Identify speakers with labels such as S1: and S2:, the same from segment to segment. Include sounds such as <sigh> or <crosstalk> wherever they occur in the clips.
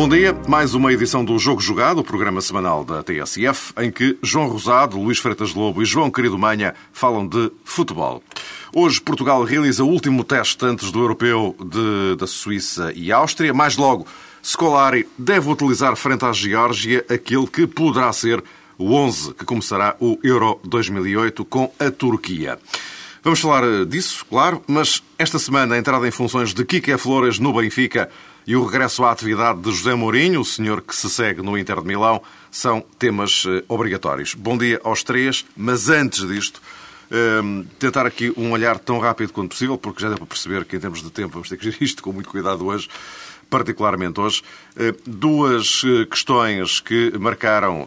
S1: Bom dia, mais uma edição do Jogo Jogado, o programa semanal da TSF, em que João Rosado, Luís Freitas Lobo e João Querido Manha falam de futebol. Hoje Portugal realiza o último teste antes do europeu de, da Suíça e Áustria. Mais logo, Scolari deve utilizar frente à Geórgia aquele que poderá ser o 11 que começará o Euro 2008 com a Turquia. Vamos falar disso, claro, mas esta semana a entrada em funções de Kike Flores no Benfica e o regresso à atividade de José Mourinho, o senhor que se segue no Inter de Milão, são temas eh, obrigatórios. Bom dia aos três, mas antes disto, um, tentar aqui um olhar tão rápido quanto possível, porque já deu para perceber que em termos de tempo vamos ter que gerir isto com muito cuidado hoje, particularmente hoje. Uh, duas uh, questões que marcaram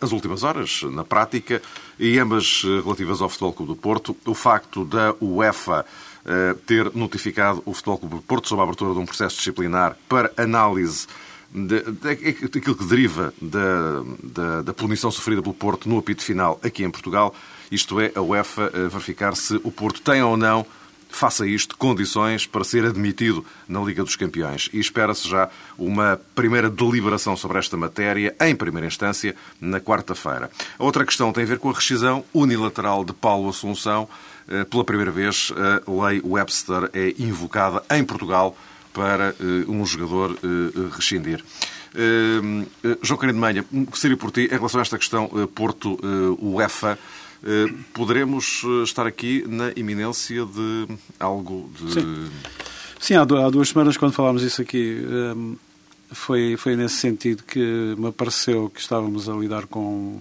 S1: as últimas horas, na prática, e ambas relativas ao Futebol Clube do Porto. O facto da UEFA ter notificado o Futebol Clube Porto sobre a abertura de um processo disciplinar para análise daquilo que deriva da, da, da, punição sofrida pelo Porto no apito final aqui em Portugal, isto é, a UEFA verificar se o Porto tem ou não, faça isto, condições para ser admitido na Liga dos Campeões. E espera-se já uma primeira deliberação sobre esta matéria, em primeira instância, na quarta-feira. A outra questão tem a ver com a rescisão unilateral de Paulo Assunção, eh, pela primeira vez, a lei Webster é invocada em Portugal para eh, um jogador eh, rescindir. João Querido Manha, seria por ti, em relação a esta questão Porto-UEFA, poderemos estar aqui na iminência de algo de...
S2: Sim, Sim há duas semanas, quando falámos isso aqui, foi, foi nesse sentido que me pareceu que estávamos a lidar com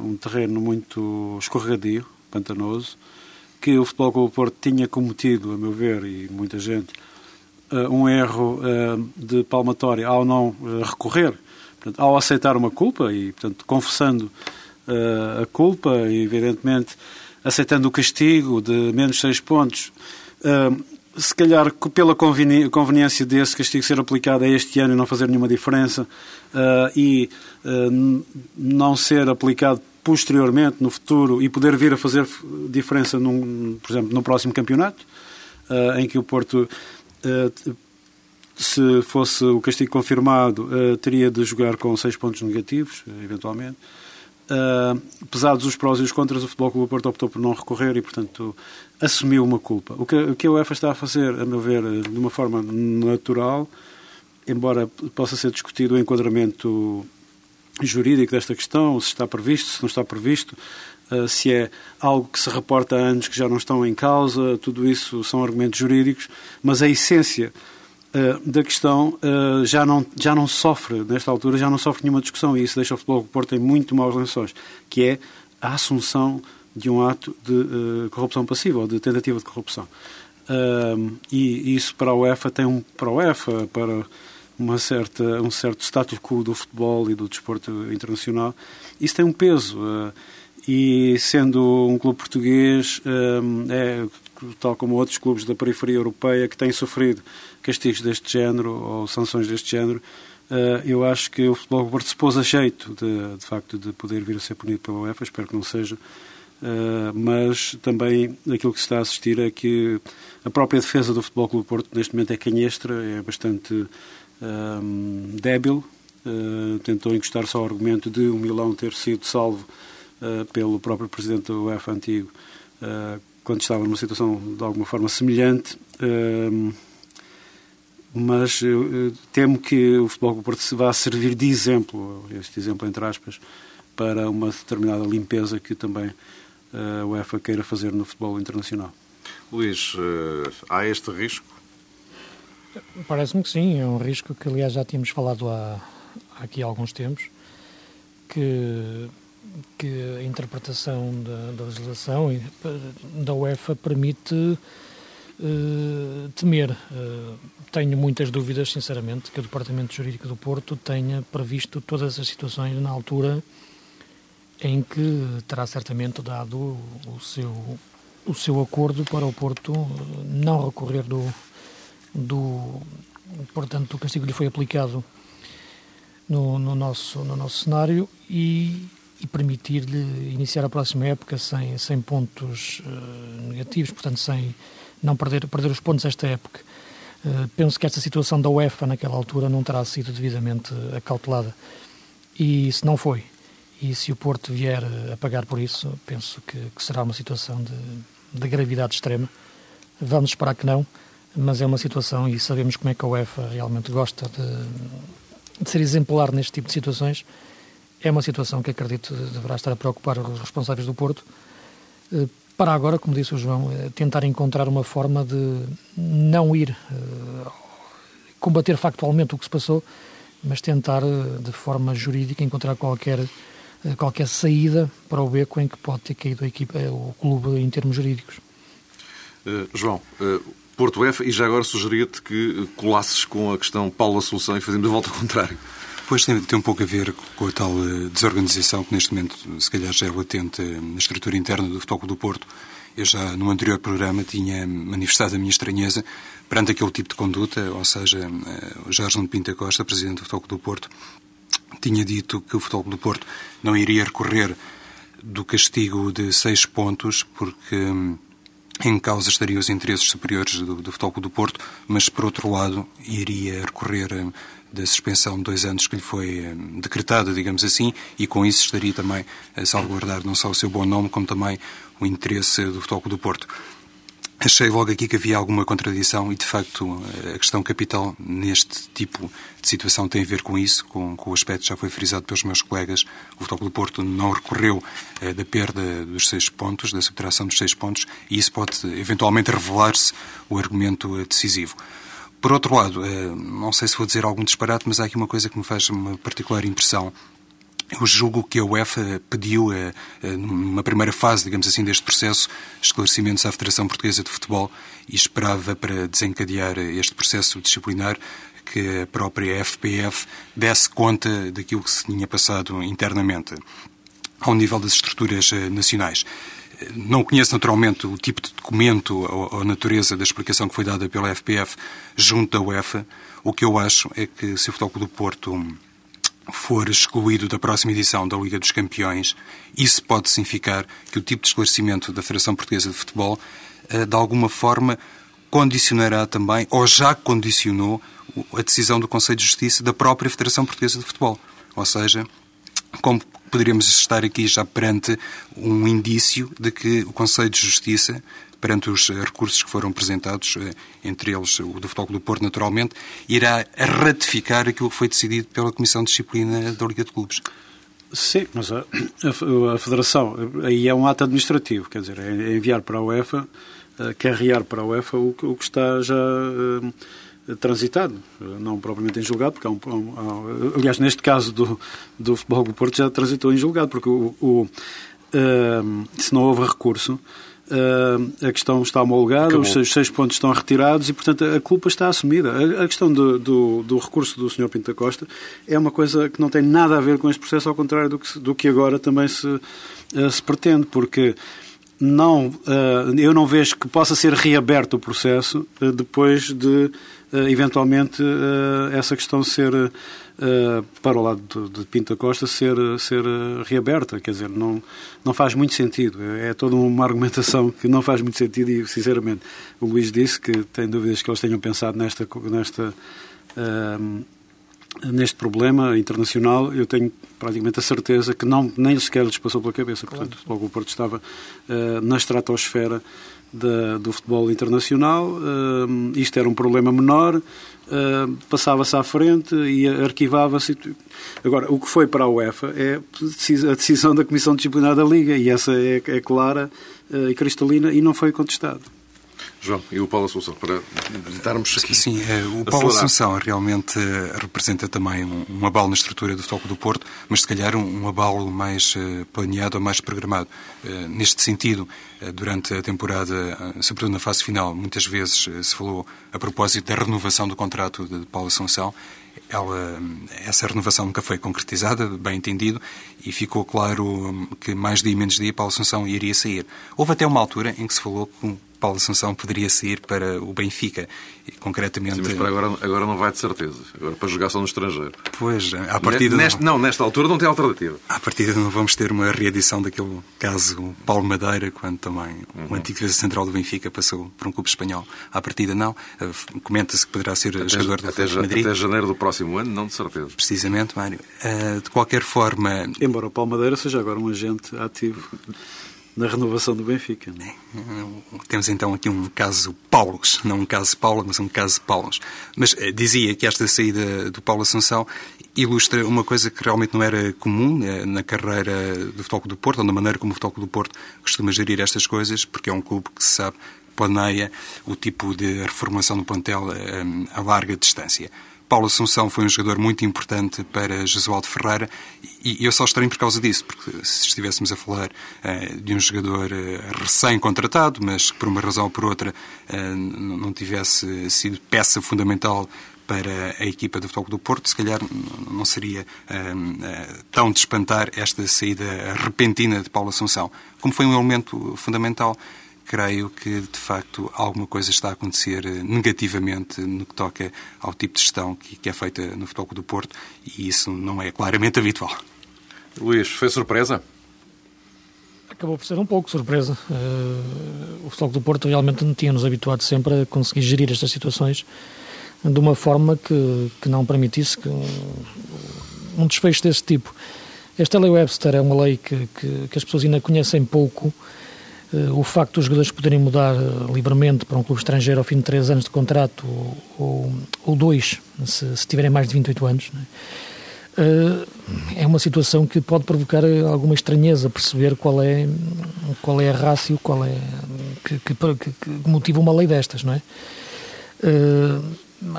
S2: um terreno muito escorregadio, pantanoso, que o Futebol Clube Porto tinha cometido, a meu ver, e muita gente, uh, um erro uh, de palmatória ao não uh, recorrer, portanto, ao aceitar uma culpa e, portanto, confessando a culpa e, evidentemente, aceitando o castigo de menos seis pontos, se calhar pela conveniência desse castigo ser aplicado a este ano e não fazer nenhuma diferença e não ser aplicado posteriormente, no futuro, e poder vir a fazer diferença, num, por exemplo, no próximo campeonato, uh, em que o Porto, uh, se fosse o castigo confirmado, uh, teria de jogar com seis pontos negativos, eventualmente. pesados os prós e os contras, o Futebol Clube do Porto optou por não recorrer e, portanto, assumiu uma culpa. O que, o que a UEFA está a fazer, a meu ver, de uma forma natural, embora possa ser discutido o enquadramento jurídico desta questão, se está previsto, se não está previsto, uh, se é algo que se reporta há anos que já não estão em causa, tudo isso são argumentos jurídicos, mas a essência uh, da questão uh, já, não, já não sofre, nesta altura, já não sofre nenhuma discussão e isso deixa o futebol Porto em muito maus lençóis, que é a assunção de um ato de corrupção passiva ou de tentativa de corrupção. e isso para a UEFA tem um para a UEFA, para uma certa, um certo status quo do futebol e do desporto internacional, isso tem um peso. Uh, e sendo um clube português, uh, é, tal como outros clubes da periferia europeia que têm sofrido castigos deste género ou sanções deste género, uh, eu acho que o futebol Porto se pôs a jeito de, de facto de poder vir a ser punido pela UEFA, espero que não seja. Uh, mas também aquilo que se está a assistir é que a própria defesa do Futebol Clube Porto neste momento é canhestra, é bastante um, débil, uh, tentou encostar só ao argumento de o Milão ter sido salvo uh, pelo próprio presidente do UEFA antigo, uh, quando estava numa situação de alguma forma semelhante. mas temo que o Futebol do Porto vá servir de exemplo, este exemplo entre aspas, para uma determinada limpeza que também a UEFA queira fazer no futebol internacional.
S1: Luís, há este risco?
S3: Parece-me que sim, é um risco que, aliás, já tínhamos falado há, aqui alguns tempos, que, que a interpretação da, da legislação da UEFA permite uh, temer. Uh, tenho muitas dúvidas, sinceramente, que o Departamento Jurídico do Porto tenha previsto todas as situações na altura em que terá certamente dado o seu, o seu acordo para o Porto não recorrer do, do portanto, o castigo lhe foi aplicado no, no nosso, no nosso cenário e, e permitir-lhe iniciar a próxima época sem, sem pontos uh, negativos, portanto, sem não perder, perder os pontos esta época. Uh, penso que esta situação da UEFA naquela altura não terá sido devidamente acautelada. E se não foi, e se o Porto vier a pagar por isso, penso que, que será uma situação de, de gravidade extrema. Vamos esperar que não, mas é uma situação e sabemos como é que a UEFA realmente gosta de, de ser exemplar neste tipo de situações. É uma situação que acredito deverá estar a preocupar os responsáveis do Porto. Eh, para agora, como disse o João, eh, tentar encontrar uma forma de não ir eh, combater factualmente o que se passou, mas tentar de forma jurídica encontrar qualquer qualquer saída para o beco em que pode ter caído a equipa, o clube em termos jurídicos.
S1: João, Porto F, e já agora sugeria-te que colasses com a questão Paulo Assunção e fazemos a volta ao contrário.
S4: Pois tem, tem, um pouco a ver com a tal eh, desorganização que neste momento, se calhar, já é latente eh, na estrutura interna do Futebol do Porto. Eu já no anterior programa tinha manifestado a minha estranheza perante aquele tipo de conduta, ou seja, eh, o Jorge Pinta Costa, presidente do Futebol do Porto, tinha dito que o Futebol do Porto não iria recorrer do castigo de seis pontos porque hum, em causa estariam os interesses superiores do, do Futebol do Porto, mas, por outro lado, iria recorrer hum, da suspensão de dois anos que lhe foi hum, decretada, digamos assim, e com isso estaria também a salvaguardar não só o seu bom nome, como também o interesse do Futebol do Porto. Achei logo aqui que havia alguma contradição e, de facto, a questão capital neste tipo de situação tem a ver com isso, com, com o aspecto que já foi frisado pelos meus colegas. O Futebol do Porto não recorreu eh, da perda dos seis pontos, da subtração dos seis pontos, e isso pode eventualmente revelar-se o argumento decisivo. Por outro lado, eh, não sei se vou dizer algum disparate, mas há aqui uma coisa que me faz uma particular impressão eu julgo que a UEFA pediu, eh, eh, numa primeira fase, digamos assim, deste processo, esclarecimentos à Federação Portuguesa de Futebol e esperava para desencadear este processo disciplinar que a própria FPF desse conta daquilo que se tinha passado internamente ao nível das estruturas eh, nacionais. Não conheço naturalmente o tipo de documento ou a natureza da explicação que foi dada pela FPF junto à UEFA. O que eu acho é que se o Futebol do Porto for excluído da próxima edição da Liga dos Campeões, isso pode significar que o tipo de esclarecimento da Federação Portuguesa de Futebol, eh, de alguma forma, condicionará também, ou já condicionou, a decisão do Conselho de Justiça da própria Federação Portuguesa de Futebol. Ou seja, como poderíamos estar aqui já perante um indício de que o Conselho de Justiça perante os eh, recursos que foram apresentados, eh, entre eles o do Futebol do Porto, naturalmente, irá ratificar aquilo que foi decidido pela Comissão de Disciplina da Liga de Clubes.
S2: Sim, mas a, a, a, Federação, aí é um ato administrativo, quer dizer, é enviar para a UEFA, é carregar para a UEFA o, o que está já é, transitado, não propriamente em julgado, porque há um, há, aliás, neste caso do, do Futebol do Porto já transitou em julgado, porque o, o se não houve recurso, a questão está homologada, os seis, seis, pontos estão retirados e, portanto, a culpa está assumida. A, a questão do, do, do, recurso do Sr. Pinto da Costa é uma coisa que não tem nada a ver com este processo, ao contrário do que, do que agora também se, uh, se pretende, porque não, uh, eu não vejo que possa ser reaberto o processo depois de, eventualmente, essa questão ser uh, para o lado de, Pinto Costa ser, ser reaberta. Quer dizer, não, não faz muito sentido. É toda uma argumentação que não faz muito sentido e, sinceramente, o Luís disse que tem dúvidas que eles tenham pensado nesta. nesta uh, neste problema internacional, eu tenho praticamente a certeza que não, nem sequer lhes passou pela cabeça. Portanto, logo o Porto estava uh, na estratosfera do futebol internacional. Uh, isto era um problema menor, uh, passava-se à frente e arquivava-se. Agora, o que foi para a UEFA é a decisão da Comissão Disciplinar da Liga e essa é, é clara uh, e cristalina e não foi contestado.
S1: João, e o Paulo Assunção, para tentarmos
S4: aqui Sim, é, o Paulo Assunção realmente eh, representa também um, um abalo na estrutura do Toco do Porto, mas se calhar um, um abalo mais uh, planeado ou mais programado. Uh, neste sentido, durante a temporada, sobretudo na fase final, muitas vezes se falou a propósito da renovação do contrato de Paulo Assunção. ela, essa renovação nunca foi concretizada, bem entendido, e ficou claro que mais dia menos dia Paulo Assunção iria sair. Houve até uma altura em que se falou que Paulo Assunção poderia sair para o Benfica. E, concretamente... Sim,
S1: mas para agora, agora não vai de certeza. Agora para jogar só no estrangeiro.
S4: Pois, a partida...
S1: Neste, não, nesta altura não tem alternativa.
S4: À partida não vamos ter uma reedição daquele caso Paulo Madeira, quando também uhum. o antigo defesa central do Benfica passou por um clube espanhol. À partida não. Eh, comenta-se que poderá ser
S1: até,
S4: jogador do
S1: até,
S4: Madrid.
S1: Até janeiro do próximo ano, não de certeza.
S4: Precisamente, Mário. Uh, de qualquer forma...
S2: Embora o Paulo Madeira seja agora um agente ativo na renovação do Benfica. Não? É?
S4: Temos então aqui um caso Paulos, não um caso Paulo, mas um caso Paulos. Mas eh, dizia que esta saída do Paulo Assunção ilustra uma coisa que realmente não era comum eh, na carreira do Futebol do Porto, ou na maneira como o Futebol do Porto costuma gerir estas coisas, porque é um clube que se sabe planeia o tipo de reformação do plantel eh, a larga distância. Paulo Assunção foi um jogador muito importante para Jesualdo Ferreira e eu só estranho por causa disso, porque se estivéssemos a falar uh, de um jogador uh, recém-contratado, mas que por uma razão ou por outra uh, não tivesse sido peça fundamental para a equipa do Futebol do Porto, se calhar não seria tão de espantar esta saída repentina de Paulo Assunção. Como foi um elemento fundamental creio que, de facto, alguma coisa está a acontecer eh, negativamente no que toca ao tipo de gestão que, é feita no Futebol do Porto e isso não é claramente habitual.
S1: Luís, foi surpresa?
S3: Acabou por ser um pouco surpresa. Uh, o Futebol do Porto realmente não tinha nos habituado sempre a conseguir gerir estas situações de uma forma que, que não permitisse que um, um desfecho desse tipo. Esta lei Webster é uma lei que, que, que as pessoas ainda conhecem pouco o facto dos jogadores poderem mudar eh, livremente para um clube estrangeiro ao fim de três anos de contrato ou, ou dois, se, se, tiverem mais de 28 anos, é? é uma situação que pode provocar alguma estranheza perceber qual é qual é a rácio, qual é que, que, que motiva uma lei destas, não é?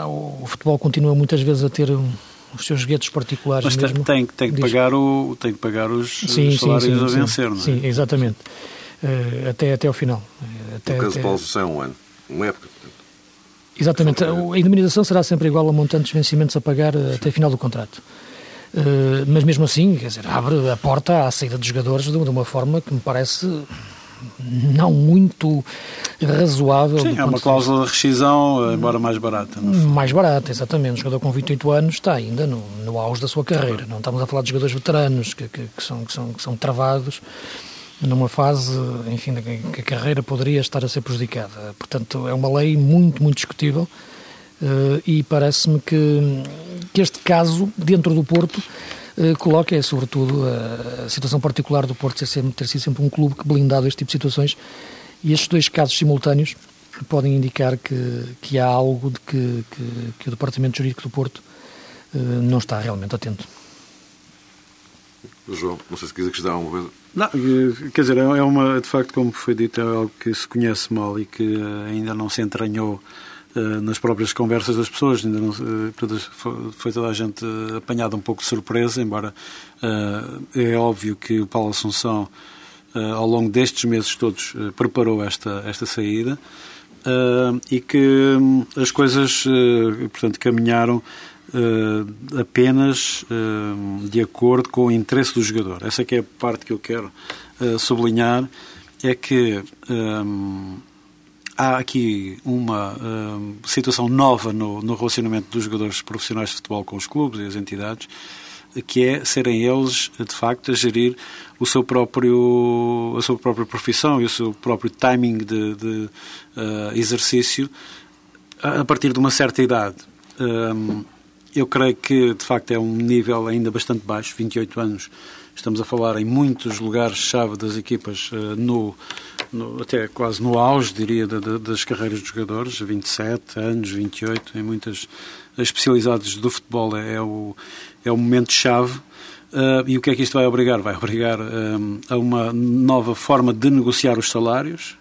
S3: O futebol continua muitas vezes a ter os seus guetos particulares
S2: Mas
S3: mesmo.
S2: Tem, tem, que pagar o, tem que pagar os, sim, os salários sim, sim, a vencer, não é?
S3: Sim, exatamente. Eh, até, até ao final.
S1: Eh, até, no caso de Paulo é um ano, uma época.
S3: Exatamente. A indemnização será sempre igual a montantes de vencimentos a pagar eh, até o final do contrato. Uh, mas mesmo assim, quer dizer, abre a porta à saída dos jogadores de, uma forma que me parece não muito razoável.
S2: Sim, é uma cláusula de rescisão, embora mais barata.
S3: Mais barata, exatamente. Um jogador com 28 anos está ainda no, no auge da sua carreira. Não estamos a falar de jogadores veteranos que, que, que são, que, são, que são travados numa fase, enfim, que a carreira poderia estar a ser prejudicada. Portanto, é uma lei muito, muito discutível uh, e parece-me que, que este caso, dentro do Porto, uh, coloca, é, sobretudo, a, situação particular do Porto ter, sempre, ter sido sempre um clube que blindado este tipo de situações e estes dois casos simultâneos podem indicar que, que há algo de que, que, que o Departamento Jurídico do Porto uh, não está realmente atento.
S1: João, não sei se quiser acrescentar alguma coisa.
S2: Não, quer dizer, é uma, de facto, como foi dito, é algo que se conhece mal e que eh, ainda não se entranhou uh, nas próprias conversas das pessoas, ainda não, foi toda a gente apanhada um pouco de surpresa, embora é óbvio que o Paulo Assunção, ao longo destes meses todos, preparou esta, esta saída e que um, as coisas, portanto, caminharam uh, apenas uh, de acordo com o interesse do jogador. Essa é, a parte que eu quero uh, sublinhar, é que um, há aqui uma situação nova no, no relacionamento dos jogadores profissionais de futebol com os clubes e as entidades, que é serem eles, de facto, a gerir o seu próprio, a sua própria profissão e o seu próprio timing de, de exercício a partir de uma certa idade. Um, eu creio que, de facto, é um nível ainda bastante baixo, 28 anos. Estamos a falar em muitos lugares-chave das equipas, uh, no, no, até quase no auge, diria, das carreiras dos jogadores, 27 anos, 28, em muitas especialidades do futebol é, é o, é o momento-chave. Uh, e o que é que isto vai obrigar? Vai obrigar uh, a uma nova forma de negociar os salários,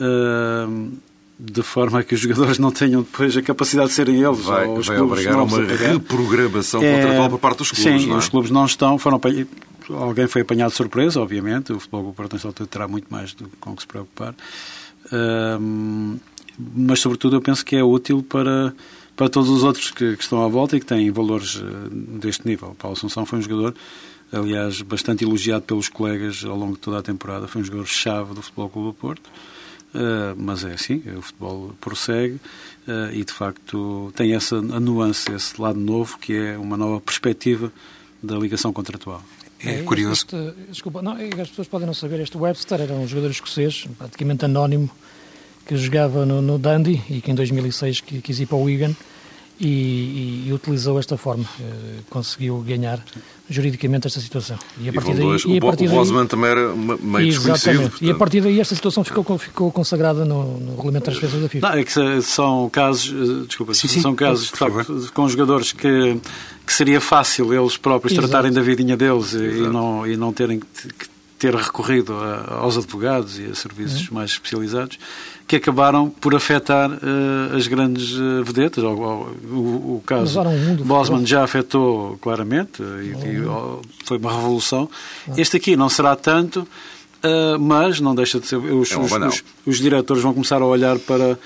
S2: uh, de forma que os jogadores não tenham depois a capacidade de serem eles.
S1: Vai,
S2: ou os
S1: vai obrigar a uma reprogramação é, contratual por parte dos clubes.
S2: Sim,
S1: é?
S2: os clubes não estão, foram alguém foi apanhado de surpresa, obviamente, o futebol Porto nesta altura terá muito mais do, com que se preocupar, um, mas sobretudo eu penso que é útil para para todos os outros que, que estão à volta e que têm valores deste nível. Paulo Assunção foi um jogador aliás, bastante elogiado pelos colegas ao longo de toda a temporada. Foi um jogador-chave do Futebol Clube do Porto. Uh, mas é assim, o futebol prossegue uh, e de facto tem essa a nuance, esse lado novo que é uma nova perspectiva da ligação contratual.
S4: É, é curioso.
S3: Este, desculpa, não, é as pessoas podem não saber, este Webster era um jogador escocês, praticamente anónimo, que jogava no, no Dundee e que em 2006 quis ir para o Wigan e, e, e utilizou esta forma, uh, conseguiu ganhar juridicamente esta situação.
S1: E a partir daí, dois, e a partir o Bosman também era meio desconhecido. Portanto...
S3: E a partir daí esta situação ficou, ficou consagrada no, no regulamento das defesas da FIFA.
S2: Não, é que são casos, eh, desculpa, sim, sim, são casos de facto, com jogadores que, que seria fácil eles próprios Exato. tratarem da vidinha deles e, e, não, e não terem que ter recorrido a, aos advogados e a serviços uhum. mais especializados que acabaram por afetar uh, as grandes uh, vedetas. O, o, o caso Bosman já afetou claramente uh, e, e, foi uma revolução. Este aqui não será tanto, mas não deixa de ser. Os, é os, os, os diretores vão começar a olhar para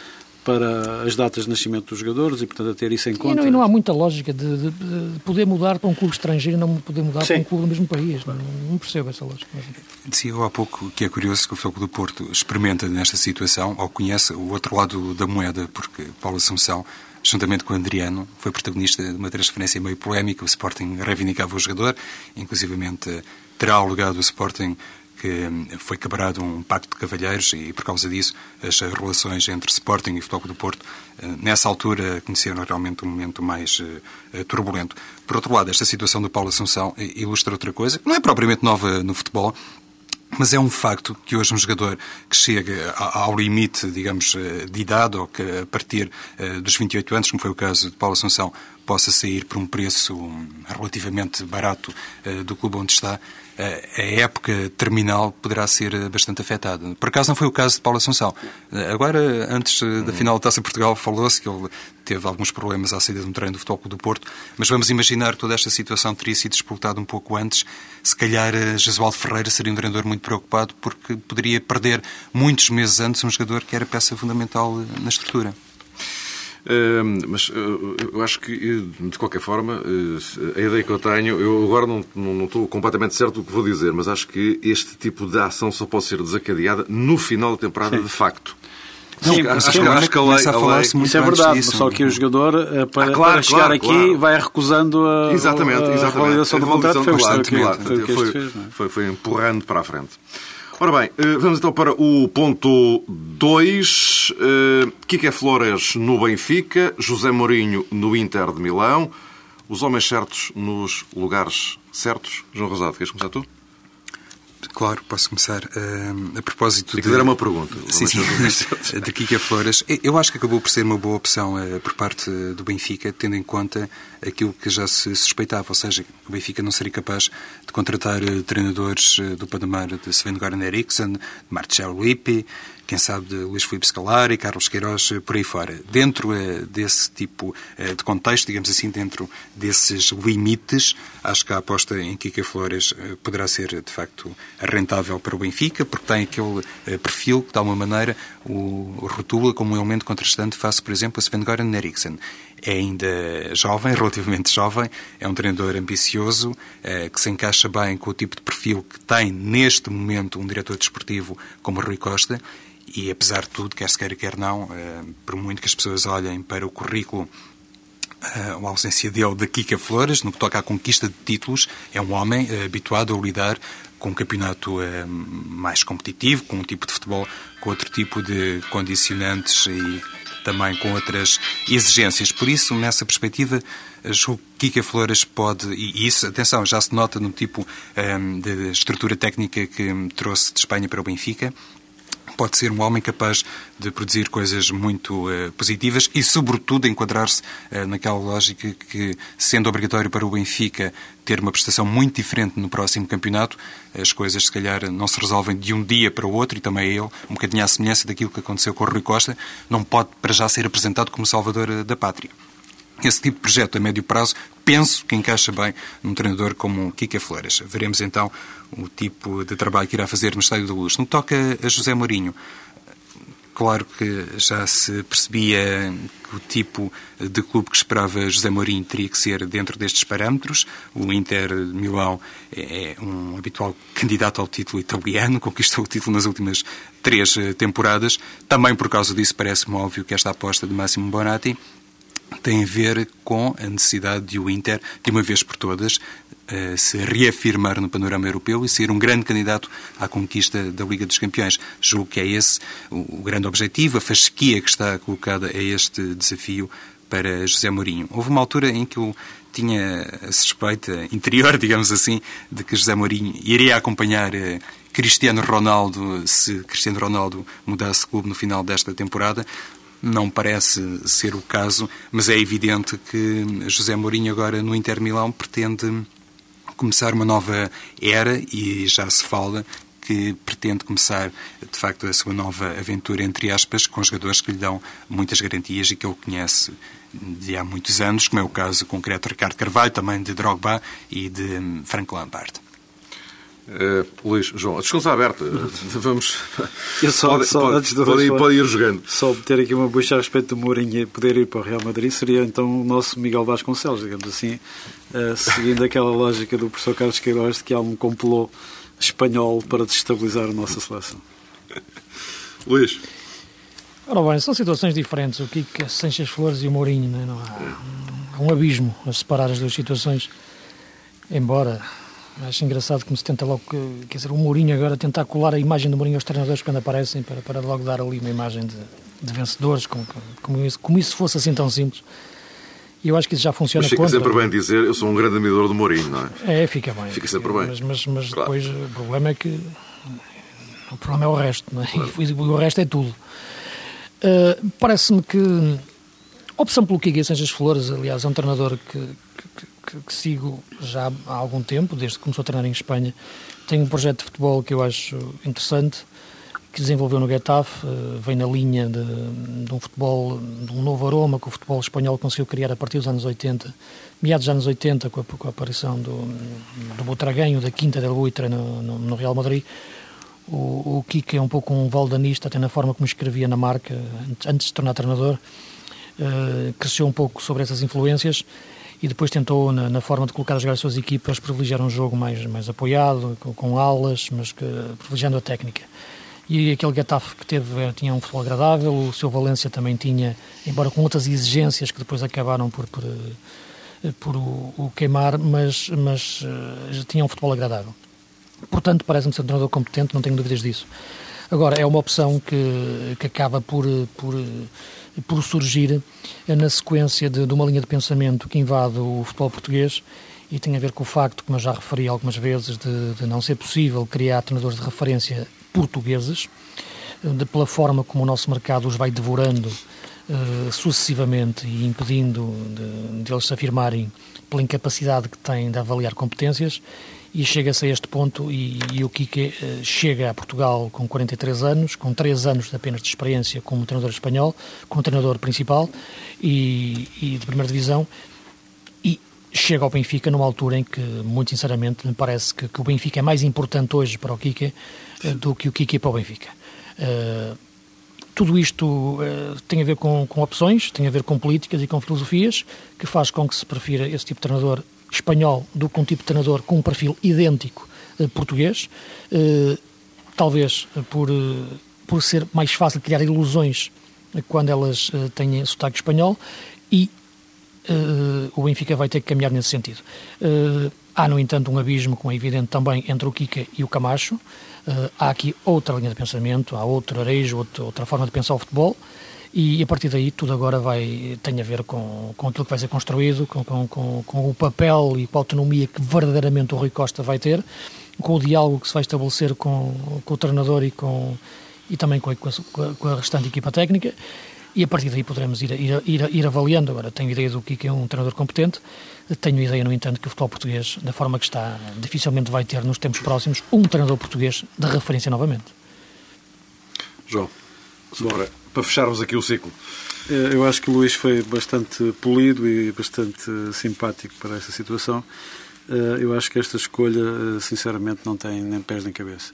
S2: para as datas de nascimento dos jogadores e, portanto, a ter isso em conta.
S3: E não, e não há muita lógica de, de, de, poder mudar para um clube estrangeiro e não poder mudar Sim. para um clube do mesmo país. Não, não percebo essa lógica.
S4: Dizia eu há pouco que é curioso que o Foco do Porto experimenta nesta situação ou conhece o outro lado da moeda, porque Paulo Assunção juntamente com o Adriano, foi protagonista de uma transferência meio polémica. O Sporting reivindicava o jogador, inclusivamente terá alegado o Sporting que hum, foi quebrado um pacto de cavalheiros e, por causa disso, as relações entre Sporting e Futebol do Porto, hum, nessa altura, conheceram realmente um momento mais uh, turbulento. Por outro lado, esta situação do Paulo Assunção ilustra outra coisa, que não é propriamente nova no futebol, mas é um facto que hoje um jogador que chega ao limite, digamos, eh, de idade, ou que a partir dos 28 anos, como foi o caso de Paulo Assunção, possa sair por um preço hum, relativamente barato do clube onde está, a época terminal poderá ser bastante afetada. Por acaso não foi o caso de Paulo Assunção. Agora, antes da final da Taça de Portugal, falou-se que ele teve alguns problemas à saída de um treino do Futebol do Porto, mas vamos imaginar que toda esta situação teria sido explotada um pouco antes. Se calhar eh, Jesualdo Ferreira seria um treinador muito preocupado porque poderia perder muitos meses antes um jogador que era peça fundamental eh, na estrutura
S1: mas eu acho que, de qualquer forma, a ideia que eu tenho, eu agora não, não, estou completamente certo do que vou dizer, mas acho que este tipo de ação só pode ser desacadeada no final da temporada, Sim. de facto.
S2: Não, Sim, acho, que, acho que a lei, a lei isso é verdade, disso. só que o jogador, eh, para, ah, claro, para chegar claro, aqui, claro. vai recusando a,
S1: exatamente, exatamente. a
S2: validação do contrato. Foi,
S1: foi, foi, foi, foi empurrando para a frente. Ora bem, eh, vamos então para o ponto 2. Kike eh, Flores no Benfica, José Mourinho no Inter de Milão. Os homens certos nos lugares certos. João Rosado, queres começar tu?
S4: Claro, posso começar. Uh, a propósito
S1: de... era uma pergunta.
S4: Sim, sim. de Kika Flores. Eu acho que acabou por ser uma boa opção uh, por parte do Benfica, tendo em conta aquilo que já se suspeitava, ou seja, o Benfica não seria capaz de contratar uh, treinadores do patamar de Sven-Goran Eriksson, de Marcelo Lippi, quem sabe de Luís Filipe Scolari, Carlos Queiroz, por aí fora. Dentro uh, desse tipo uh, de contexto, digamos assim, dentro desses limites, acho que a aposta em Kika Flores poderá ser, de facto, rentável para o Benfica, porque tem aquele perfil que, de alguma maneira, o, rotula como um elemento contrastante face, por exemplo, a Sven-Goran Eriksson é ainda jovem, <laughs> relativamente jovem, é um treinador ambicioso, que se encaixa bem com o tipo de perfil que tem neste momento um diretor desportivo como Rui Costa e apesar de tudo, quer se queira, quer não, eh, por muito que as pessoas olhem para o currículo eh, a ausência dele de Kika Flores, no que toca à conquista de títulos, é um homem eh, habituado a lidar com um campeonato mais competitivo, com um tipo de futebol, com outro tipo de condicionantes e também com outras exigências. Por isso, nessa perspectiva, que Kika Flores pode, e isso, atenção, já se nota no tipo de estrutura técnica que trouxe de Espanha para o Benfica, pode ser um homem capaz de produzir coisas muito uh, positivas e, sobretudo, enquadrar-se uh, naquela lógica que, sendo obrigatório para o Benfica ter uma prestação muito diferente no próximo campeonato, as coisas, se calhar, não se resolvem de um dia para o outro, e também ele, um bocadinho à semelhança daquilo que aconteceu com o Rui Costa, não pode, para já, ser apresentado como salvador uh, da pátria. Esse tipo de projeto a médio prazo penso que encaixa bem num treinador como o Kika Flores. Veremos então o tipo de trabalho que irá fazer no Estádio da Luz. No que toca a José Mourinho, Claro que já se percebia que o tipo de clube que esperava José Mourinho teria que ser dentro destes parâmetros. O Inter Milão é um habitual candidato ao título italiano, <laughs> conquistou o título nas últimas três temporadas. Também por causa disso parece-me óbvio que esta aposta de Máximo Bonatti tem a ver com a necessidade de o Inter, de uma vez por todas, eh, se reafirmar no panorama europeu e ser um grande candidato à conquista da Liga dos Campeões. Julgo que é esse o grande objetivo, a fasquia que está colocada a este desafio para José Mourinho. Houve uma altura em que eu tinha a suspeita interior, <laughs> digamos assim, de que José Mourinho iria acompanhar eh, Cristiano Ronaldo se Cristiano Ronaldo mudasse clube no final desta temporada. Não parece ser o caso, mas é evidente que José Mourinho agora no Inter Milão pretende começar uma nova era e já se fala que pretende começar, de facto, a sua nova aventura, entre aspas, com jogadores que lhe dão muitas garantias e que ele conhece de há muitos anos, como é o caso concreto de Ricardo Carvalho, também de Drogba e de hum, Frank Lampard.
S1: Uh, Luís, João, a discussão aberta. <laughs> Vamos.
S2: Eu só, pode,
S1: só
S2: pode,
S1: antes de pode, ir, pode ir jogando.
S2: Só ter aqui uma bucha a respeito do Mourinho poder ir para o Real Madrid seria então o nosso Miguel Vasconcelos, digamos assim, uh, seguindo aquela lógica do professor Carlos Queiroz de que há um complô espanhol para desestabilizar a nossa seleção. <laughs>
S1: Luís.
S3: Ora bem, são situações diferentes. O Kiko Sanches Flores e o Mourinho, não, é? não há, há um abismo a separar as duas situações, embora Acho engraçado como se tenta logo, quer dizer, o Mourinho agora tentar colar a imagem do Mourinho aos treinadores quando aparecem para, para logo dar ali uma imagem de, de vencedores, como, como, isso, como isso fosse assim tão simples. E eu acho que isso já funciona
S1: mas fica contra. sempre bem dizer, eu sou um grande admirador do Mourinho, não
S3: é? É, fica bem.
S1: Fica sempre bem.
S3: Mas, mas, mas claro. depois o problema é que o problema é o resto, não é? Claro. <laughs> E o resto é tudo. Uh, Parece-me que a opção pelo Kiki Sanches Flores, aliás, é um treinador que, que, que, que, sigo já há algum tempo, desde que começou a treinar em Espanha. Tem um projeto de futebol que eu acho interessante, que desenvolveu no Getafe, eh, vem na linha de, de, um futebol, de um novo aroma que o futebol espanhol conseguiu criar a partir dos anos 80, meados dos anos 80, com a, com a aparição do, do Butraguenho, da Quinta del Buitre no, no, no, Real Madrid. O, o Kike é um pouco um valdanista, até na forma como escrevia na marca, antes de se tornar treinador. Uh, cresceu um pouco sobre essas influências e depois tentou, na, na forma de colocar as suas equipas, privilegiar um jogo mais, mais apoiado, com, com alas, mas que, privilegiando a técnica. E aquele Getafe que teve eh, tinha um futebol agradável, o seu Valência também tinha, embora com outras exigências que depois acabaram por, por, eh, por o, o, queimar, mas, mas uh, tinha um futebol agradável. Portanto, parece-me ser um treinador competente, não tenho dúvidas disso. Agora, é uma opção que, que acaba por, por por surgir na sequência de, de, uma linha de pensamento que invade o futebol português e tem a ver com o facto, como eu já referi algumas vezes, de, de não ser possível criar treinadores de referência portugueses, de, pela forma como o nosso mercado os vai devorando uh, sucessivamente e impedindo de, de eles se afirmarem pela incapacidade que têm de avaliar competências e chega-se a este ponto e, e o Kike uh, chega a Portugal com 43 anos, com 3 anos apenas de experiência como treinador espanhol, como treinador principal e, e de primeira divisão e chega ao Benfica numa altura em que, muito sinceramente, me parece que, que o Benfica é mais importante hoje para o Kike uh, do que o Kike para o Benfica. Uh, tudo isto tem a ver com, com opções, tem a ver com políticas e com filosofias, que faz com que se prefira esse tipo de treinador espanhol do que um tipo de treinador com um perfil idêntico uh, português, uh, talvez por, uh, por ser mais fácil criar ilusões quando elas têm sotaque espanhol e o Benfica vai ter que caminhar nesse sentido. há, no entanto, um abismo, como é evidente também, entre o Kika e o Camacho. há aqui outra linha de pensamento, há outro arejo, outra forma de pensar o futebol e a partir daí tudo agora vai, tem a ver com, com aquilo que vai ser construído, com, com, com, com o papel e com a autonomia que verdadeiramente o Rui Costa vai ter, com o diálogo que se vai estabelecer com, com o treinador e, com, e também com a, com a restante equipa técnica e a partir daí poderemos ir, ir, ir, ir avaliando. Agora, tenho ideia do que é um treinador competente, tenho ideia, no entanto, que o futebol português, da forma que está, dificilmente vai ter nos tempos próximos um treinador português de referência novamente.
S1: João, Bora para fecharmos aqui o ciclo?
S2: Eh, eu acho que o Luís foi bastante polido e bastante simpático para esta situação. Eh, eu acho que esta escolha, eh, sinceramente, não tem nem pés nem cabeça.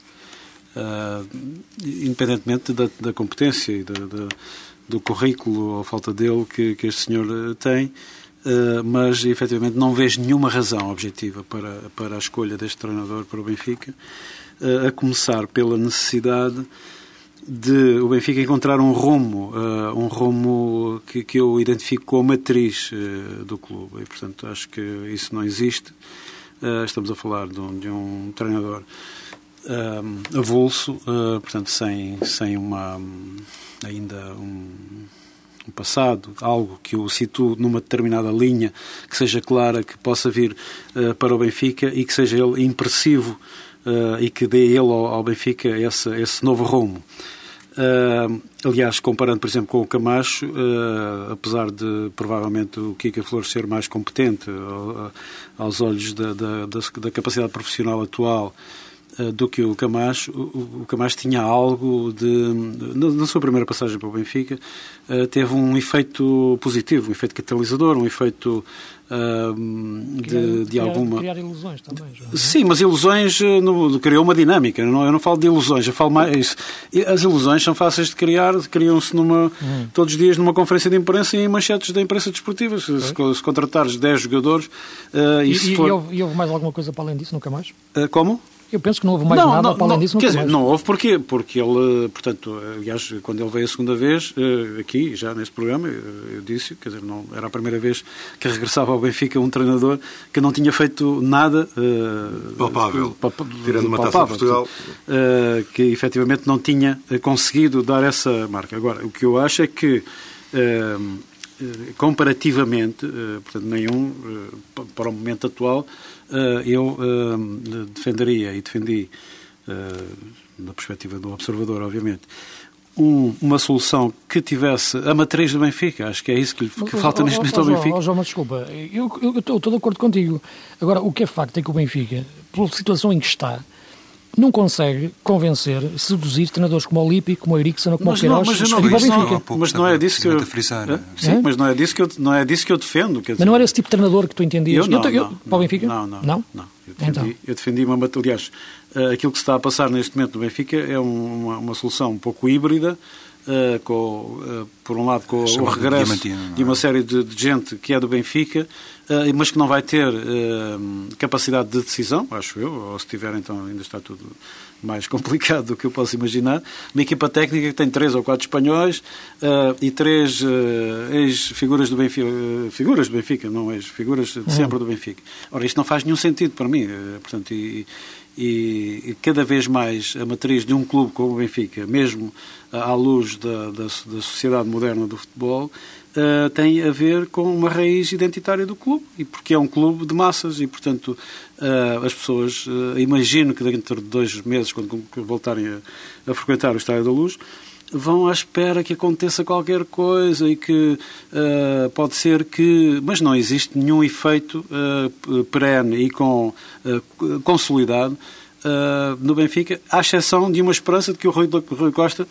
S2: independentemente da, da, competência e da, da, do currículo ou falta dele que, que este senhor tem, mas efetivamente não vejo nenhuma razão objetiva para, para a escolha deste treinador para o Benfica, a começar pela necessidade de o Benfica encontrar um rumo, uh, um rumo que, que eu identifico como matriz uh, do clube. E, portanto, acho que isso não existe. Uh, estamos a falar de um, de um treinador avulso, portanto, sem, sem uma, ainda um, um, passado, algo que o situe numa determinada linha, que seja clara, que possa vir para o Benfica e que seja ele impressivo e que dê ele ao, ao Benfica esse, esse novo rumo. Uh, aliás, comparando, por exemplo, com o Camacho, uh, apesar de provavelmente o Kika Flores ser mais competente uh, aos olhos da, da, da, capacidade profissional atual do que o Camacho, o, o, Camacho tinha algo de. Na, sua primeira passagem para o Benfica, uh, teve um efeito positivo, um efeito catalisador, um efeito de, criar,
S3: de
S2: alguma.
S3: Criar ilusões também. Já,
S2: é? Sim, mas ilusões eh, no, criou uma dinâmica. Não, eu não falo de ilusões, eu falo mais. As ilusões são fáceis de criar, criam-se numa, hum. todos os dias numa conferência de imprensa e em manchetes da imprensa desportiva. Se, se, se contratares 10 jogadores.
S3: Uh, e, e, for... e, houve, e, houve, mais alguma coisa para além disso, nunca mais?
S2: Uh, como?
S3: Eu penso que não houve mais não, nada não, para além disso.
S2: Quer dizer, mais. não houve porque, porque ele, portanto, aliás, quando ele veio a segunda vez, eh, aqui, já neste programa, eu disse, quer dizer, não era a primeira vez que regressava ao Benfica um treinador que não tinha feito nada
S1: uh, palpável, tirando uma
S2: palpável,
S1: taça de Portugal,
S2: uh, que efetivamente não tinha conseguido dar essa marca. Agora, o que eu acho é que uh, comparativamente, portanto, nenhum para o momento atual eh, eu eh, defenderia e defendi, eh, na perspectiva do observador, obviamente, um, uma solução que tivesse a matriz do Benfica. Acho que é isso que, que falta neste momento ao Benfica.
S3: Oh, João, mas desculpa, eu, eu, estou de acordo contigo. Agora, o que é facto é que o Benfica, pela situação em que está, não consegue convencer, seduzir treinadores como o Lippi, como o Eriksen ou como
S2: mas
S3: o Queiroz
S2: mas, não, mas, não, mas não é disso que eu... Frisar, é? Sim, é? mas não é, disso que eu, não é disso que eu defendo.
S3: Quer dizer, mas não era esse tipo de treinador que tu entendias?
S2: Eu não,
S3: eu,
S2: eu, não,
S3: para o Benfica?
S2: Não, não. Não? não. Eu, defendi, então. eu defendi uma... Aliás, eh, aquilo que se está a passar neste momento no Benfica é uma, uma solução um pouco híbrida, Uh, com, uh, por um lado com o regresso de uma série de, de, gente que é do Benfica, uh, mas que não vai ter capacidade de decisão, acho eu, ou se tiver então ainda está tudo mais <laughs> complicado do que eu posso imaginar. Uma equipa técnica que tem três ou quatro espanhóis uh, e três uh, ex-figuras do Benfica, uh, figuras do Benfica, não ex-figuras de sempre do Benfica. Ora, isto não faz nenhum sentido para mim, portanto, e, e, e, cada vez mais a matriz de um clube como o Benfica, mesmo à luz da, da, da sociedade moderna do futebol, uh, tem a ver com uma raiz identitária do clube e porque é um clube de massas e, portanto, uh, as pessoas, uh, imagino que dentro de dois meses, quando voltarem a, a frequentar o Estádio da Luz, vão à espera que aconteça qualquer coisa e que pode ser que. Mas não existe nenhum efeito perene e com, uh, no Benfica, à exceção de uma esperança de que o Rui, Rui Costa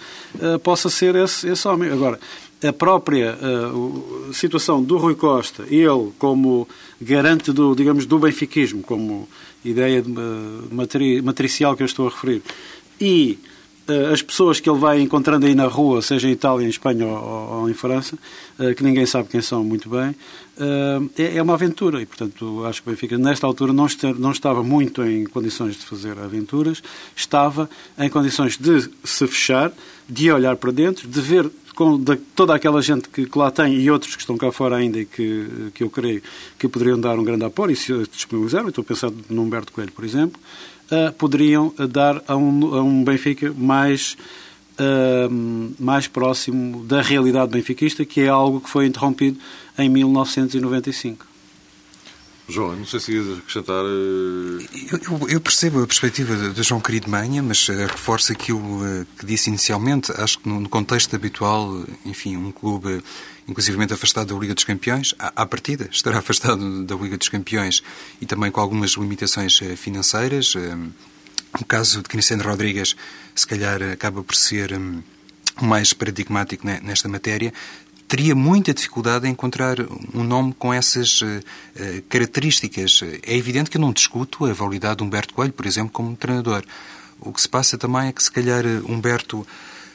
S2: possa ser esse, esse homem. Agora, a própria uh, situação do Rui Costa, ele como garante do, digamos, do benfiquismo, como ideia de, uh, matri matricial que eu estou a referir, e uh, as pessoas que ele vai encontrando aí na rua, seja em Itália, em Espanha ou, ou em França, que ninguém sabe quem são muito bem, é, é, uma aventura. E, portanto, acho que o Benfica, nesta altura, não, estava muito em condições de fazer aventuras, estava em condições de se fechar, de olhar para dentro, de ver com toda aquela gente que, que, lá tem e outros que estão cá fora ainda e que, que eu creio que poderiam dar um grande apoio, e se disponibilizaram, estou a pensar no Humberto Coelho, por exemplo, uh, poderiam dar a um, a um Benfica mais, uh, mais próximo da realidade benfiquista, que é algo que foi interrompido em 1995.
S1: João, não sei se ias acrescentar. Uh...
S4: Eu, eu, percebo a perspectiva de, João Querido Manha, mas uh, reforço aquilo uh, que disse inicialmente. Acho que no, no, contexto habitual, enfim, um clube inclusivamente afastado da Liga dos Campeões, à, à partida estará <laughs> afastado da Liga dos Campeões e também com algumas limitações financeiras. o caso de Cristiano Rodrigues, se calhar, acaba por ser. Um, mais paradigmático nesta matéria, teria muita dificuldade em encontrar um nome com essas uh, características. É evidente que eu não discuto a validade de Humberto Coelho, por exemplo, como treinador. O que se passa também é que, se calhar, Humberto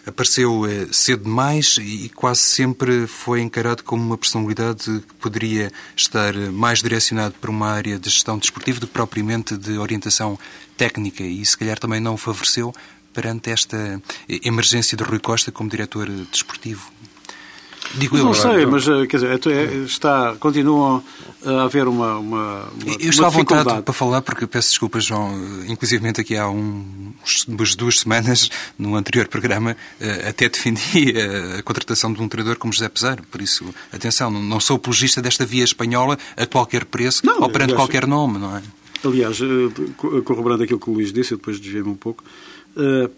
S4: apareceu eh, cedo demais e quase sempre foi encarado como uma personalidade que poderia estar mais direcionado para uma área de gestão desportiva do que propriamente de orientação técnica e se calhar também não favoreceu perante esta emergência de Rui Costa como diretor desportivo.
S2: Digo eu, não sei, mas eh, quer dizer, é, é, está, continuam a haver uma, uma,
S4: uma Eu estou à vontade para falar, porque peço desculpas, João, inclusive aqui há uns, umas duas semanas, no anterior programa, eh, até defendi a contratação de um treinador como José Pesaro. Por isso, atenção, não sou apologista desta via espanhola a qualquer preço não, ou perante aliás, qualquer nome, não é?
S2: Aliás, eh, corroborando aquilo que o Luís disse, eu depois desviei-me um pouco, eh,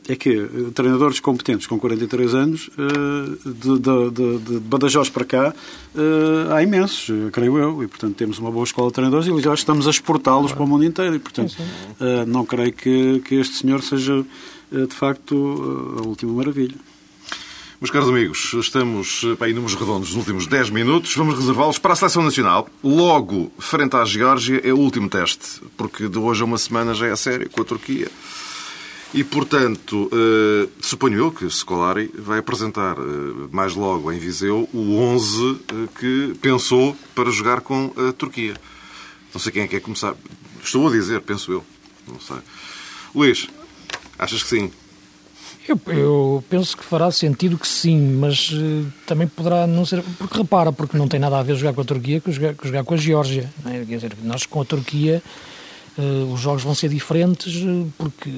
S2: é que eh, treinadores competentes com 43 anos, eh, de, de, de, Badajoz para cá, há imensos, creio eu, e portanto temos uma boa escola de treinadores e já estamos a exportá-los para o mundo inteiro. E portanto, não creio que, que este senhor seja de facto a última maravilha.
S1: Meus caros amigos, estamos em números redondos nos últimos 10 minutos. Vamos reservá-los para a Seleção Nacional. Logo, frente à Geórgia, é o último teste, porque de hoje a uma semana já é a série com a Turquia. E, portanto, uh, suponho eu que Scolari vai apresentar uh, mais logo em Viseu o 11 uh, eh, que pensou para jogar com a Turquia. Não sei quem é que quer começar. Estou a dizer, penso eu. Não sei. Luís, achas que sim?
S3: Eu, eu, penso que fará sentido que sim, mas uh, também poderá não ser. Porque repara, porque não tem nada a ver jogar com a Turquia que jogar, que jogar com a Geórgia. É? Quer dizer, nós com a Turquia Uh, os jogos vão ser diferentes uh, porque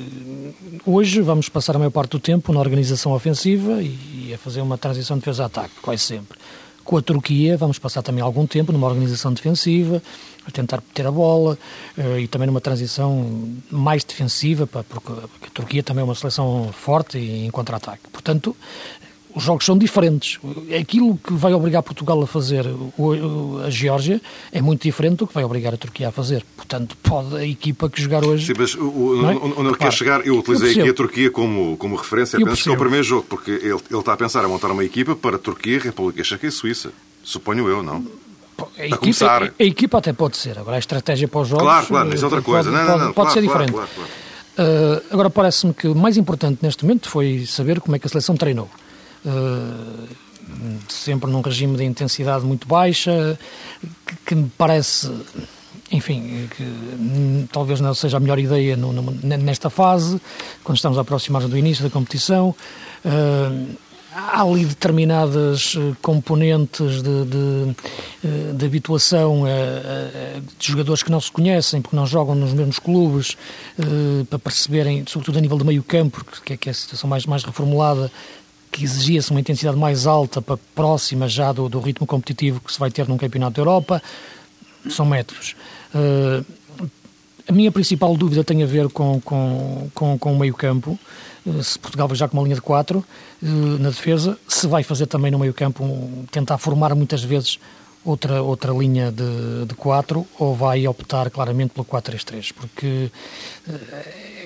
S3: hoje vamos passar a maior parte do tempo na organização ofensiva e, e a fazer uma transição de defesa-ataque, quase sempre. Com a Turquia vamos passar também algum tempo numa organização defensiva, a tentar ter a bola uh, e também numa transição mais defensiva, porque a Turquia também é uma seleção forte em contra-ataque. Portanto, os jogos são diferentes. Aquilo que vai obrigar Portugal a fazer a Geórgia é muito diferente do que vai obrigar a Turquia a fazer. Portanto, pode a equipa que jogar hoje.
S1: Sim, mas o, é? onde ele quer chegar, eu utilizei eu aqui a Turquia como, como referência, penso que é o primeiro jogo, porque ele, ele está a pensar a montar uma equipa para Turquia, República Checa e Suíça. Suponho eu, não?
S3: A equipa, começar. A, a, equipa até pode ser, agora a estratégia para os jogos.
S1: Claro, claro, isso é outra coisa.
S3: Pode,
S1: não, não,
S3: não, pode,
S1: claro,
S3: ser
S1: claro,
S3: diferente. Claro, uh, agora, parece-me que o mais importante neste momento foi saber como é que a seleção treinou. Eh, sempre num regime de intensidade muito baixa, que, me parece, enfim, que talvez não seja a melhor ideia no, no, nesta fase, quando estamos a aproximar do início da competição. Uh, há ali determinadas eh, componentes de, de, de habituação de jogadores que não se conhecem, porque não jogam nos mesmos clubes, para perceberem, sobretudo a nível de meio campo, é, que é a situação mais, mais reformulada, que exigia-se uma intensidade mais alta, para próxima já do, do, ritmo competitivo que se vai ter num campeonato da Europa, são métodos. Uh, a minha principal dúvida tem a ver com, com, com, com o meio-campo. Uh, se Portugal vai já com uma linha de 4 uh, eh, na defesa, se vai fazer também no meio-campo tentar formar muitas vezes outra, outra linha de 4 ou vai optar claramente pelo 4-3-3, porque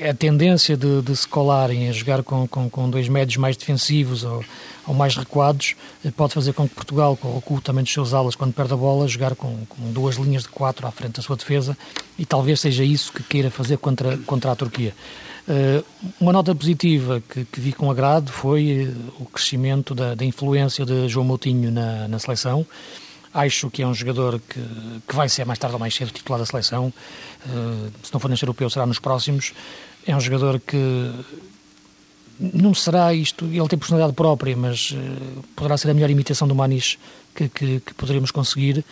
S3: a tendência de, de se colarem a jogar com, com, com dois médios mais defensivos ou, ou, mais recuados eh, pode fazer com que Portugal, com o recuo também dos seus alas quando perde a bola, jogar com, com, duas linhas de quatro à frente da sua defesa e talvez seja isso que queira fazer contra, contra a Turquia. Uh, uma nota positiva que, que, vi com agrado foi uh, o crescimento da, da, influência de João Moutinho na, na seleção. Acho que é um jogador que, que, vai ser mais tarde ou mais cedo titular da seleção. Uh, se não for neste europeu, será nos próximos. É um jogador que não será isto, ele tem personalidade própria, mas uh, poderá ser a melhor imitação do Manis que, que, que poderemos conseguir,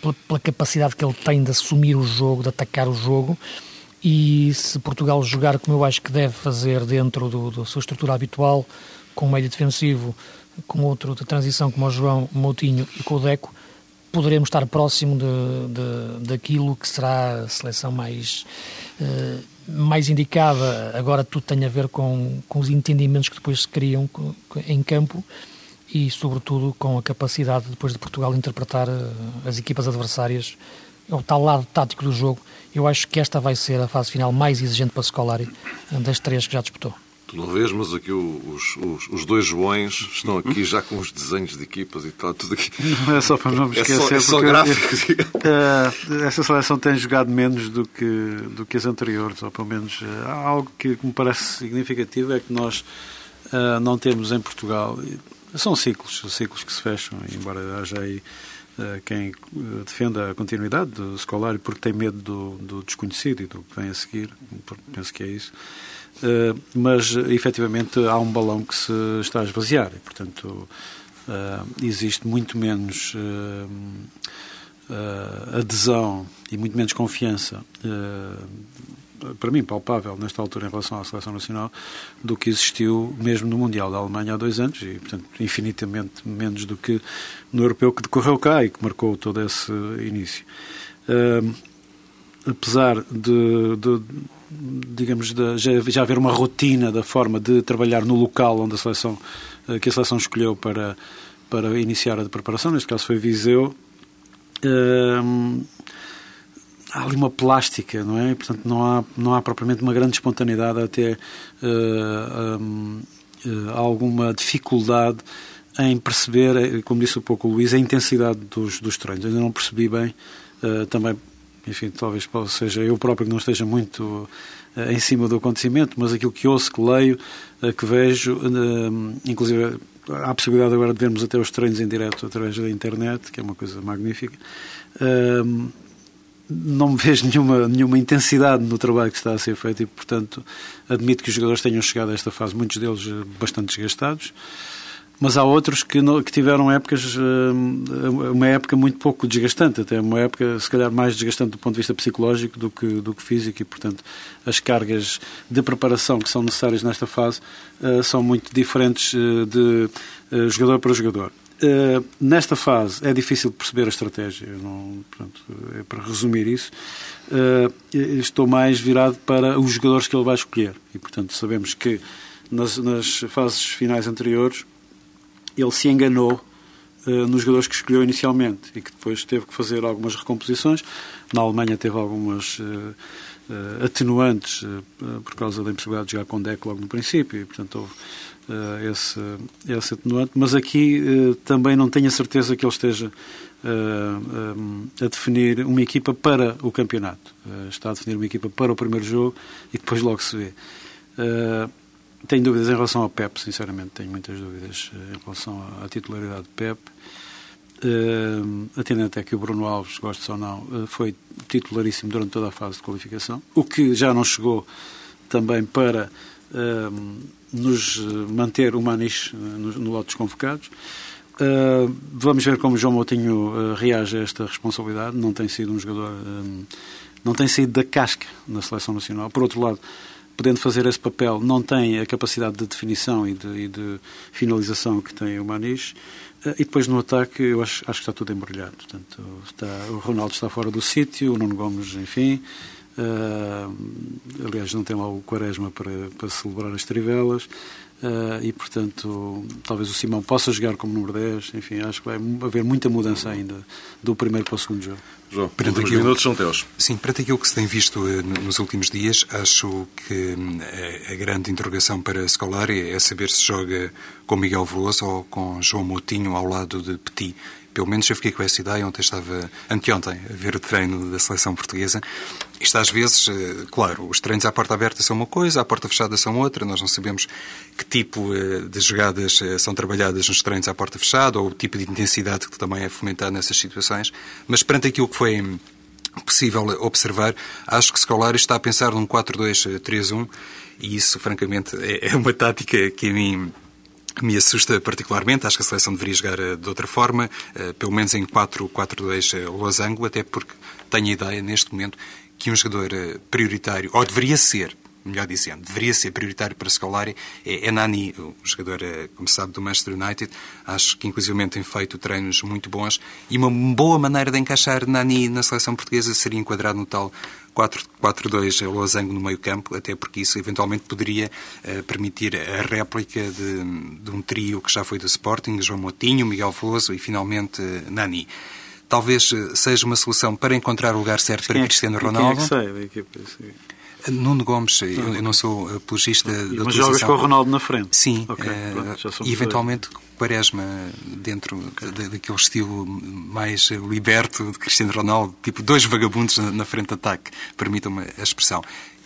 S3: pela, pela, capacidade que ele tem de assumir o jogo, de atacar o jogo. E se Portugal jogar como eu acho que deve fazer dentro do, da sua estrutura habitual, com um meio defensivo, com outro de transição como o João Moutinho e com o Deco, poderemos estar próximo de, de, daquilo que será a seleção mais. Uh, mais indicada, agora tudo tem a ver com, com os entendimentos que depois se criam em campo e, sobretudo, com a capacidade depois de Portugal interpretar eh, as equipas adversárias, é o tal lado tático do jogo. Eu acho que esta vai ser a fase final mais exigente para Scolari, das três que já disputou.
S1: Tu não vês, mas aqui os, os, os, dois Joões estão aqui já com os desenhos de equipas e tal, tudo aqui.
S2: Não é só para não me esquecer.
S1: É só, é só gráficos.
S2: Uh, <laughs> essa seleção tem jogado menos do que, do que as anteriores, ou pelo menos uh, algo que me parece significativo é que nós uh, não temos em Portugal. São ciclos, ciclos que se fecham, embora haja aí quem defenda a continuidade do escolar porque tem medo do, do desconhecido e do que vem a seguir. Penso que é isso. Eh, mas efetivamente há um balão que se está a esvaziar e, portanto, eh, existe muito menos eh, adesão e muito menos confiança para mim, palpável nesta altura em relação à seleção nacional do que existiu mesmo no Mundial da Alemanha há dois anos e, portanto, infinitamente menos do que no europeu que decorreu cá e que marcou todo esse início. Apesar de, de digamos, de, já, já haver uma rotina da forma de trabalhar no local onde a seleção, eh, que a seleção escolheu para, para iniciar a preparação, neste caso foi Viseu, hum, há ali uma plástica, não é? Portanto, não há, não há propriamente uma grande espontaneidade, até uh, um, uh, alguma dificuldade em perceber, como disse um pouco o Luís, a intensidade dos, dos treinos. Ainda não percebi bem, uh, também enfim, talvez seja eu próprio que não esteja muito uh, em cima do acontecimento, mas aquilo que ouço, que leio, uh, que vejo, uh, inclusive há a possibilidade agora de vermos até os treinos em direto através da internet, que é uma coisa magnífica. não vejo nenhuma, nenhuma intensidade no trabalho que está a ser feito e, portanto, admito que os jogadores tenham chegado a esta fase, muitos deles bastante desgastados mas há outros que, no, que tiveram épocas, eh, uma época muito pouco desgastante, até uma época se calhar mais desgastante do ponto de vista psicológico do que, do que físico e, portanto, as cargas de preparação que são necessárias nesta fase uh, são muito diferentes uh, de jogador para jogador. nesta fase é difícil perceber a estratégia, não, portanto, é para resumir isso. estou mais virado para os jogadores que ele vai escolher e, portanto, sabemos que nas, nas fases finais anteriores ele se enganou uh, nos jogadores que escolheu inicialmente e que depois teve que fazer algumas recomposições. Na Alemanha teve algumas uh, uh, atenuantes por causa da impossibilidade de jogar com deck logo no princípio e, portanto, houve esse, esse atenuante. Mas aqui também não tenho a certeza que ele esteja a definir uma equipa para o campeonato. está a definir uma equipa para o primeiro jogo e depois logo se vê. Tenho dúvidas em relação ao PEP, sinceramente, tenho muitas dúvidas eh, em relação à titularidade de PEP. Uh, atendendo até que o Bruno Alves, goste ou não, uh, foi titularíssimo durante toda a fase de qualificação, o que já não chegou também para uh, nos manter o Manis no, no lote dos convocados. vamos ver como João Moutinho reage a esta responsabilidade. Não tem sido um jogador, não tem saído da casca na seleção nacional. Por outro lado, podendo fazer esse papel, não tem a capacidade de definição e de, e de finalização que tem o Maniche. Eh, e depois no ataque, eu acho, acho que está tudo embrulhado. Portanto, está, o Ronaldo está fora do sítio, o Nuno Gomes, enfim. Uh, aliás, não tem lá o Quaresma para, para celebrar as trivelas. Uh, e, portanto, talvez o Simão possa jogar como número 10. Enfim, acho que vai haver muita mudança ainda do primeiro para o segundo jogo.
S1: João, perante aquilo, minutos são teus.
S4: Sim, perante aquilo que se tem visto uh, nos últimos dias, acho que uh, a grande interrogação para Scolari é saber se joga com Miguel Veloso ou com João Moutinho ao lado de Petit. Pelo menos eu fiquei com essa ideia. Ontem estava, anteontem, a ver o treino da seleção portuguesa. Isto às vezes, eh, claro, os treinos à porta aberta são uma coisa, à porta fechada são outra. Nós não sabemos que tipo eh, de jogadas eh, são trabalhadas nos treinos à porta fechada ou o tipo de intensidade que também é fomentado nessas situações. Mas perante aquilo que foi possível observar, acho que Scolari está a pensar num 4-2-3-1 e isso, francamente, é, é uma tática que a mim me assusta particularmente. Acho que a seleção deveria jogar eh, de outra forma, eh, pelo menos em 4-4-2 eh, losango, até porque tenho a ideia, neste momento, que um jogador prioritário, ou deveria ser, melhor dizendo, deveria ser prioritário para Scolari, é, é Nani, o jogador, como se sabe, do Manchester United. Acho que, inclusive, tem feito treinos muito bons e uma boa maneira de encaixar Nani na seleção portuguesa seria enquadrado no tal 4-2 losango no meio campo, até porque isso eventualmente poderia uh, permitir a réplica de, de, um trio que já foi do Sporting, João Motinho, Miguel Veloso e finalmente uh, Nani. Talvez uh, seja uma solução para encontrar o lugar certo para
S2: é,
S4: Cristiano Ronaldo.
S2: Quem é que sai da equipa?
S4: Nuno Gomes, eu, eu não sou apologista da
S2: Mas jogas com o Ronaldo na frente.
S4: Sim,
S2: Ok,
S4: eh,
S2: pronto,
S4: e eventualmente Quaresma dentro da- daquele estilo mais liberto de Cristiano Ronaldo, tipo dois vagabundos na, na frente de ataque, permitam-me a expressão.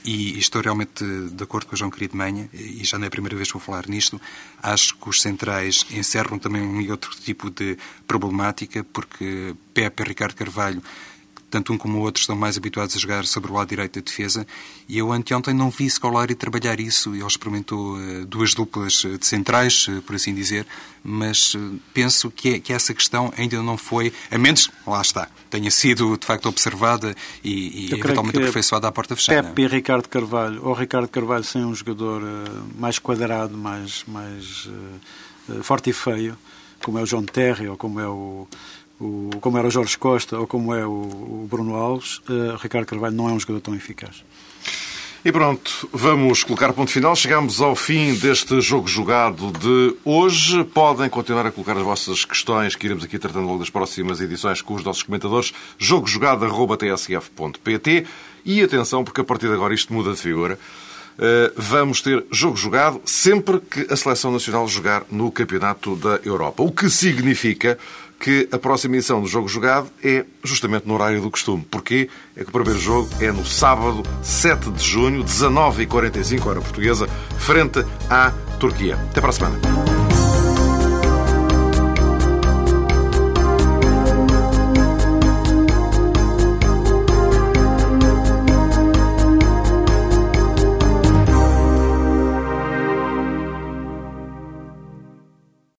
S4: E estou realmente de acordo com o João Querido Manha, e já não é a primeira vez que vou falar nisto. Acho que os centrais encerram também um e outro tipo de problemática, porque Pepe e Ricardo Carvalho tanto um como o outro estão mais habituados a jogar sobre o lado direito da defesa. E eu anteontem não vi Scolari trabalhar isso. Ele experimentou eh, duas duplas eh, de centrais, eh, por assim dizer, mas penso que, é- que essa questão ainda não foi, a menos, lá está, tenha sido de facto observada e, e eventualmente aperfeiçoada à porta fechada.
S2: Pepe e Ricardo Carvalho, ou Ricardo Carvalho sem um jogador mais quadrado, mais, mais forte e feio, como é o João Terry, ou como é o, o- como era o Jorge Costa, ou como é o, o Bruno Alves, eh, Ricardo Carvalho não é um jogador tão eficaz.
S1: E pronto, vamos colocar ponto final. Chegamos ao fim deste jogo jogado de hoje. Podem continuar a colocar as vossas questões que iremos aqui tratando logo das próximas edições com os nossos comentadores. jogojogado.tsf.pt E atenção, porque a partir de agora isto muda de figura. Uh, vamos ter jogo jogado sempre que a Seleção Nacional jogar no Campeonato da Europa. O que significa que a próxima edição do Jogo Jogado é justamente no horário do costume. Porquê? É que o primeiro jogo é no sábado, 7 de junho, 19h45, hora portuguesa, frente à Turquia. Até para a semana.